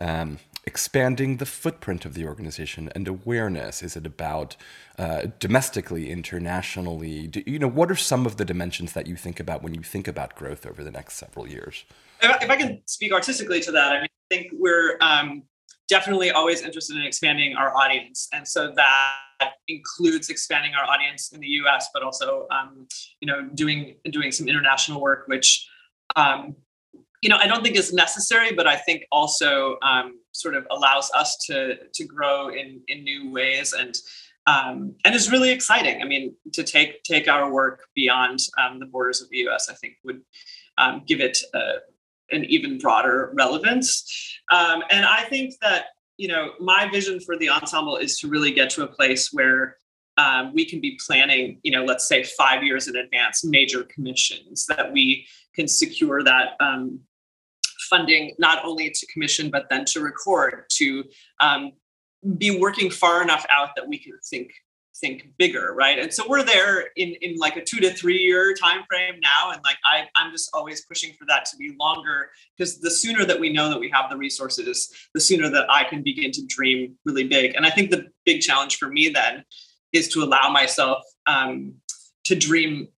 um, expanding the footprint of the organization and awareness? Is it about uh, domestically, internationally? Do, you know, what are some of the dimensions that you think about when you think about growth over the next several years? If I can speak artistically to that, I mean, I think we're um, definitely always interested in expanding our audience, and so that includes expanding our audience in the U.S., but also um, you know doing doing some international work, which um, you know I don't think is necessary, but I think also um, sort of allows us to to grow in in new ways and. Um, and is really exciting. I mean, to take take our work beyond um, the borders of the U.S., I think would um, give it uh, an even broader relevance. Um, and I think that you know, my vision for the ensemble is to really get to a place where um, we can be planning, you know, let's say five years in advance, major commissions that we can secure that um, funding not only to commission but then to record to um, be working far enough out that we can think think bigger right? And so we're there in in like a two to three year time frame now. And like i i'm just always pushing for that to be longer because the sooner that we know that we have the resources the sooner that i can begin to dream really big. And i think the big challenge for me then is to allow myself um, to dream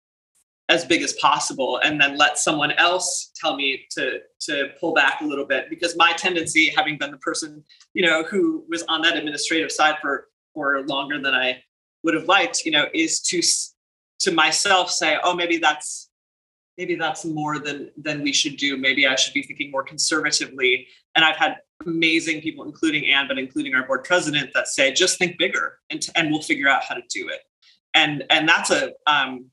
as big as possible and then let someone else tell me to to pull back a little bit because my tendency having been the person you know who was on that administrative side for for longer than i would have liked, you know, is to to myself say, oh, maybe that's maybe that's more than than we should do. Maybe I should be thinking more conservatively. And I've had amazing people, including Anne, but including our board president, that say, just think bigger, and and we'll figure out how to do it. And and that's a um,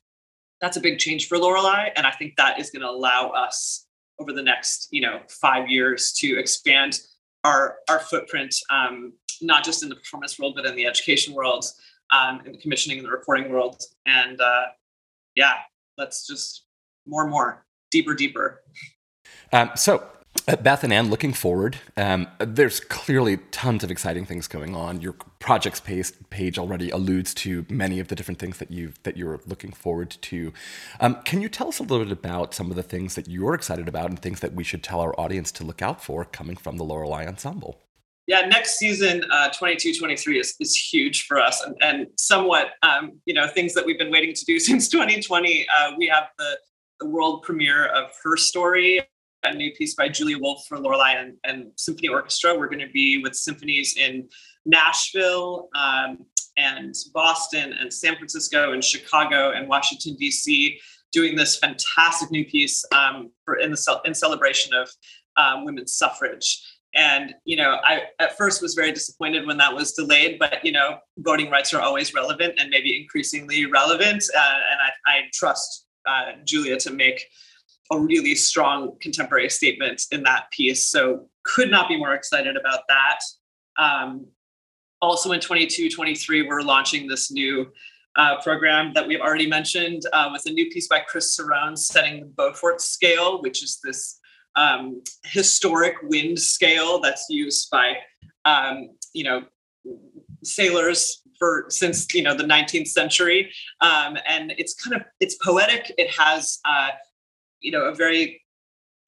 that's a big change for Lorelei, and I think that is going to allow us over the next you know five years to expand our our footprint, um, not just in the performance world, but in the education world um, in the commissioning and the reporting world. And uh, yeah, let's just more and more, deeper, deeper. Um, so, uh, Beth and Anne, looking forward, um, there's clearly tons of exciting things going on. Your projects page, page already alludes to many of the different things that you that you're looking forward to. Um, can you tell us a little bit about some of the things that you're excited about and things that we should tell our audience to look out for coming from the Lorelei Ensemble? yeah, next season, uh, 22 23 is, is huge for us and, and somewhat, um, you know, things that we've been waiting to do since 2020. Uh, we have the, the world premiere of Her Story, a new piece by Julia Wolfe for Lorelei and, and Symphony Orchestra. We're going to be with symphonies in Nashville um, and Boston and San Francisco and Chicago and Washington, D.C., doing this fantastic new piece um, for in, the, in celebration of um, women's suffrage and you know i at first was very disappointed when that was delayed but you know voting rights are always relevant and maybe increasingly relevant uh, and I, I trust uh, julia to make a really strong contemporary statement in that piece. So could not be more excited about that. Um, also in 22, 23, we're launching this new uh, program that we've already mentioned uh, with a new piece by Chris Cerrone setting the Beaufort scale, which is this um, historic wind scale that's used by, um, you know, sailors for since you know the 19th century um, and it's kind of it's poetic it has uh, you know a very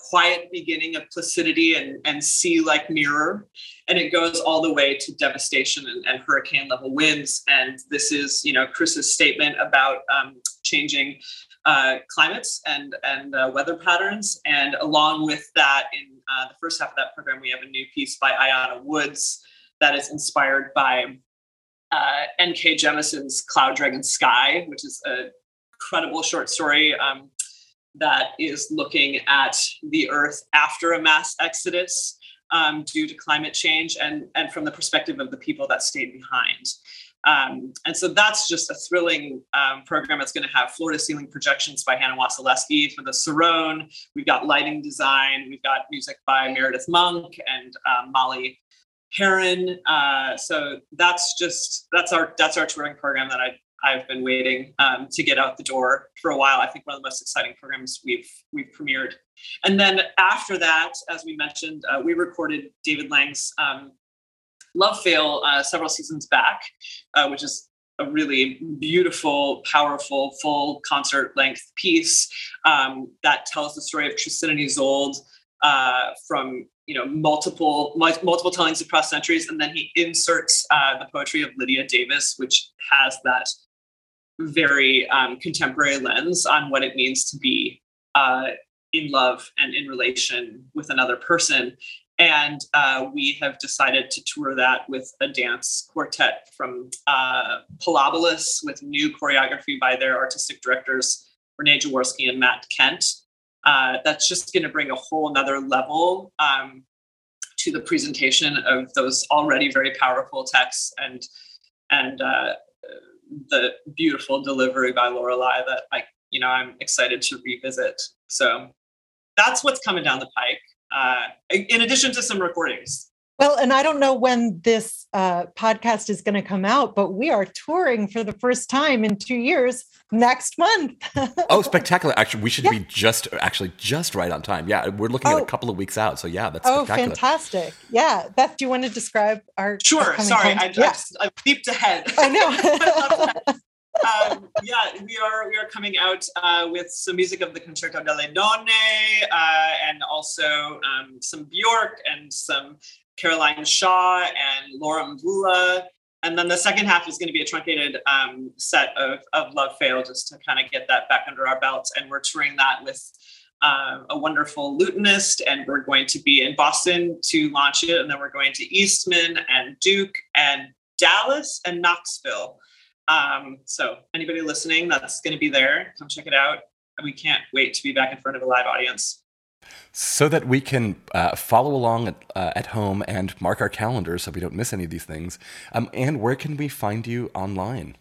quiet beginning of placidity and, and sea like mirror and it goes all the way to devastation and, and, hurricane level winds and this is you know chris's statement about um, changing uh, climates and and uh, weather patterns and along with that in uh, the first half of that program we have a new piece by ayanna woods that is inspired by uh, N.K. Jemisin's Cloud Dragon Sky, which is a incredible short story um, that is looking at the Earth after a mass exodus um, due to climate change and, and from the perspective of the people that stayed behind. Um, and so that's just a thrilling um, program. It's going to have floor to ceiling projections by Hannah Wasilewski for the Cerrone. We've got lighting design. We've got music by Meredith Monk and um, Molly Herron. Uh, so that's just that's our that's our touring program that I I've been waiting um, to get out the door for a while. I think one of the most exciting programs we've we've premiered. And then after that, as we mentioned, uh, we recorded David Lang's um, Love Fail uh, several seasons back, uh, which is a really beautiful, powerful, full concert length piece um, that tells the story of Tristan and Isolde uh, from you know multiple multiple tellings across centuries, and then he inserts uh, the poetry of Lydia Davis, which has that very um, contemporary lens on what it means to be uh, in love and in relation with another person. And uh, we have decided to tour that with a dance quartet from uh, with new choreography by their artistic directors, Renee Jaworski and Matt Kent uh, that's just going to bring a whole another level um, to the presentation of those already very powerful texts and and uh, the beautiful delivery by Lorelei that I you know I'm excited to revisit. So that's what's coming down the pike. Uh, in addition to some recordings. Well, and I don't know when this uh, podcast is going to come out, but we are touring for the first time in two years next month. oh, spectacular! Actually, we should yeah. be just actually just right on time. Yeah, we're looking oh. at a oh. couple of weeks out, so yeah, that's oh, fantastic! Yeah, Beth, do you want to describe our? Sure. Sorry, I just yeah. I leaped ahead. I know. um, yeah, we are we are coming out uh, with some music of the Concerto delle Donne, uh, and also um, some Bjork and some Caroline Shaw and Laura Mvula and then the second half is going to be a truncated um, set of, of Love Fail just to kind of get that back under our belts. And we're touring that with um, a wonderful lutenist, and we're going to be in Boston to launch it. And then we're going to Eastman and Duke and Dallas and Knoxville. Um, so anybody listening that's going to be there, come check it out. And we can't wait to be back in front of a live audience so that we can uh, follow along at, uh, at, home and mark our calendars so we don't miss any of these things. Um, and where can we find you online?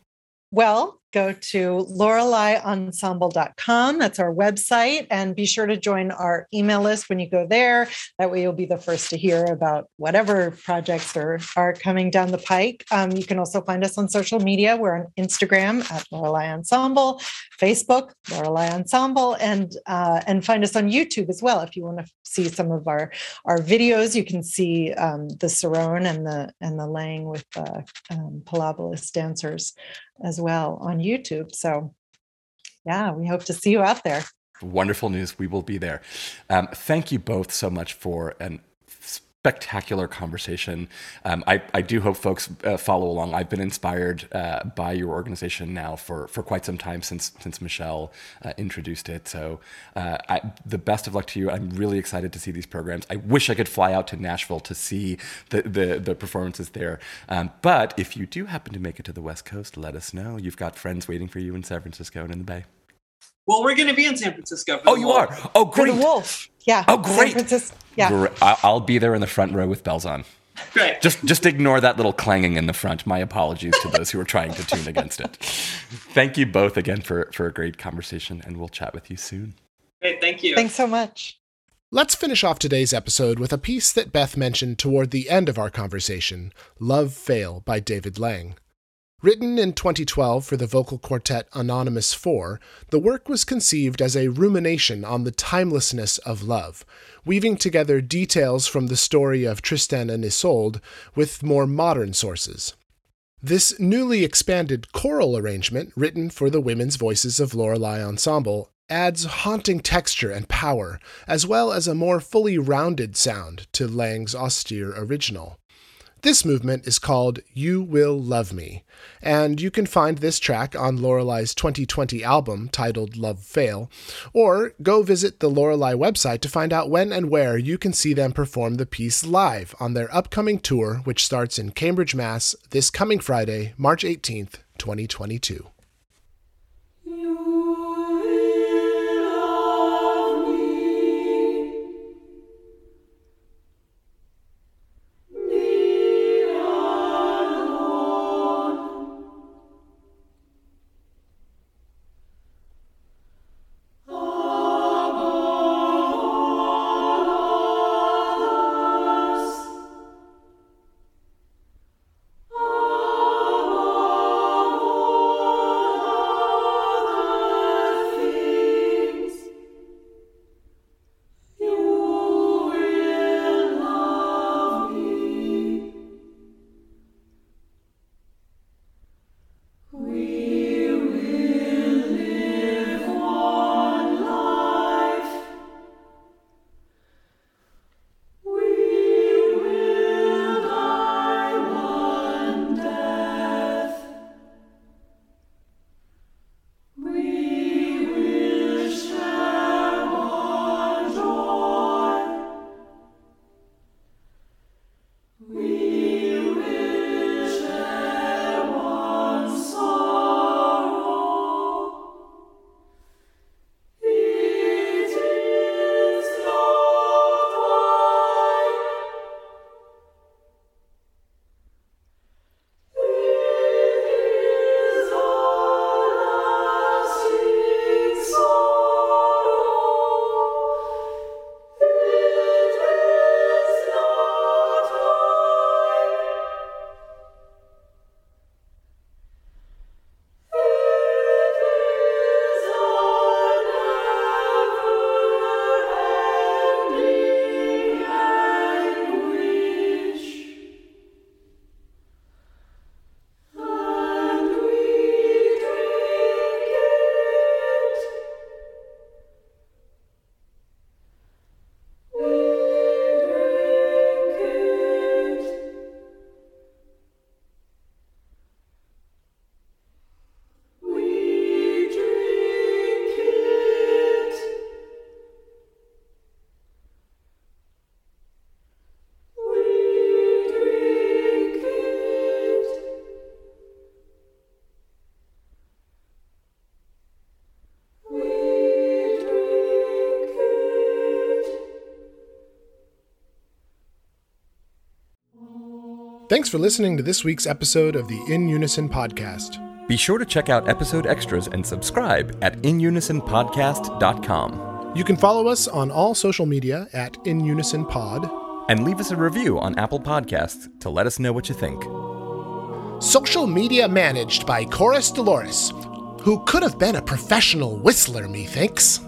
Well, go to loreleiensemble.com. That's our website. And be sure to join our email list when you go there. That way you'll be the first to hear about whatever projects are, are coming down the pike. Um, you can also find us on social media. We're on Instagram at Lorelei Ensemble, Facebook, Lorelei Ensemble, and uh, and find us on YouTube as well. If you want to see some of our, our videos, you can see um, the Cerrone and the and the Lang with the um, dancers as well on YouTube. So, yeah, we hope to see you out there. Wonderful news. We will be there. Um, thank you both so much for an spectacular conversation. Um, I, I do hope folks uh, follow along. I've been inspired uh, by your organization now for, for quite some time since since Michelle uh, introduced it. So uh, I, the best of luck to you. I'm really excited to see these programs. I wish I could fly out to Nashville to see the the, the performances there. Um, but if you do happen to make it to the West Coast, let us know. You've got friends waiting for you in San Francisco and in the Bay. Well, we're going to be in San Francisco. oh, you Wolf. are. Oh, great. For the Wolf. Yeah. Oh, great. San Francisco. Yeah. Great. I'll be there in the front row with bells on. Great. Just just ignore that little clanging in the front. My apologies to those who are trying to tune against it. Thank you both again for for a great conversation, and we'll chat with you soon. Great, thank you. Thanks so much. Let's finish off today's episode with a piece that Beth mentioned toward the end of our conversation Love Fail by David Lang. Written in 2012 for the vocal quartet Anonymous 4, the work was conceived as a rumination on the timelessness of love, weaving together details from the story of Tristan and Isolde with more modern sources. This newly expanded choral arrangement, written for the Women's Voices of Lorelei Ensemble, adds haunting texture and power, as well as a more fully rounded sound to Lang's austere original. This movement is called You Will Love Me, and you can find this track on Lorelei's 2020 album titled Love Fail, or go visit the Lorelei website to find out when and where you can see them perform the piece live on their upcoming tour, which starts in Cambridge, Mass. this coming Friday, March 18th, 2022. Thanks for listening to this week's episode of the In Unison podcast. Be sure to check out episode extras and subscribe at inunisonpodcast.com. You can follow us on all social media at In Unison Pod. And leave us a review on Apple Podcasts to let us know what you think. Social media managed by Chorus Dolores, who could have been a professional whistler, methinks.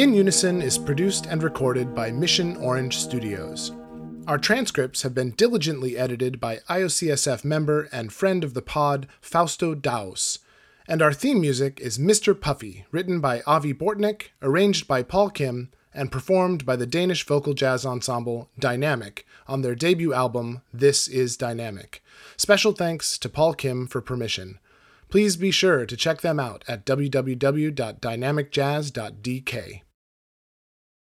In Unison is produced and recorded by Mission Orange Studios. Our transcripts have been diligently edited by IOCSF member and friend of the pod, Fausto Daus. And our theme music is Mr. Puffy, written by Avi Bortnick, arranged by Paul Kim, and performed by the Danish vocal jazz ensemble Dynamic on their debut album, This Is Dynamic. Special thanks to Paul Kim for permission. Please be sure to check them out at www.dynamicjazz.dk.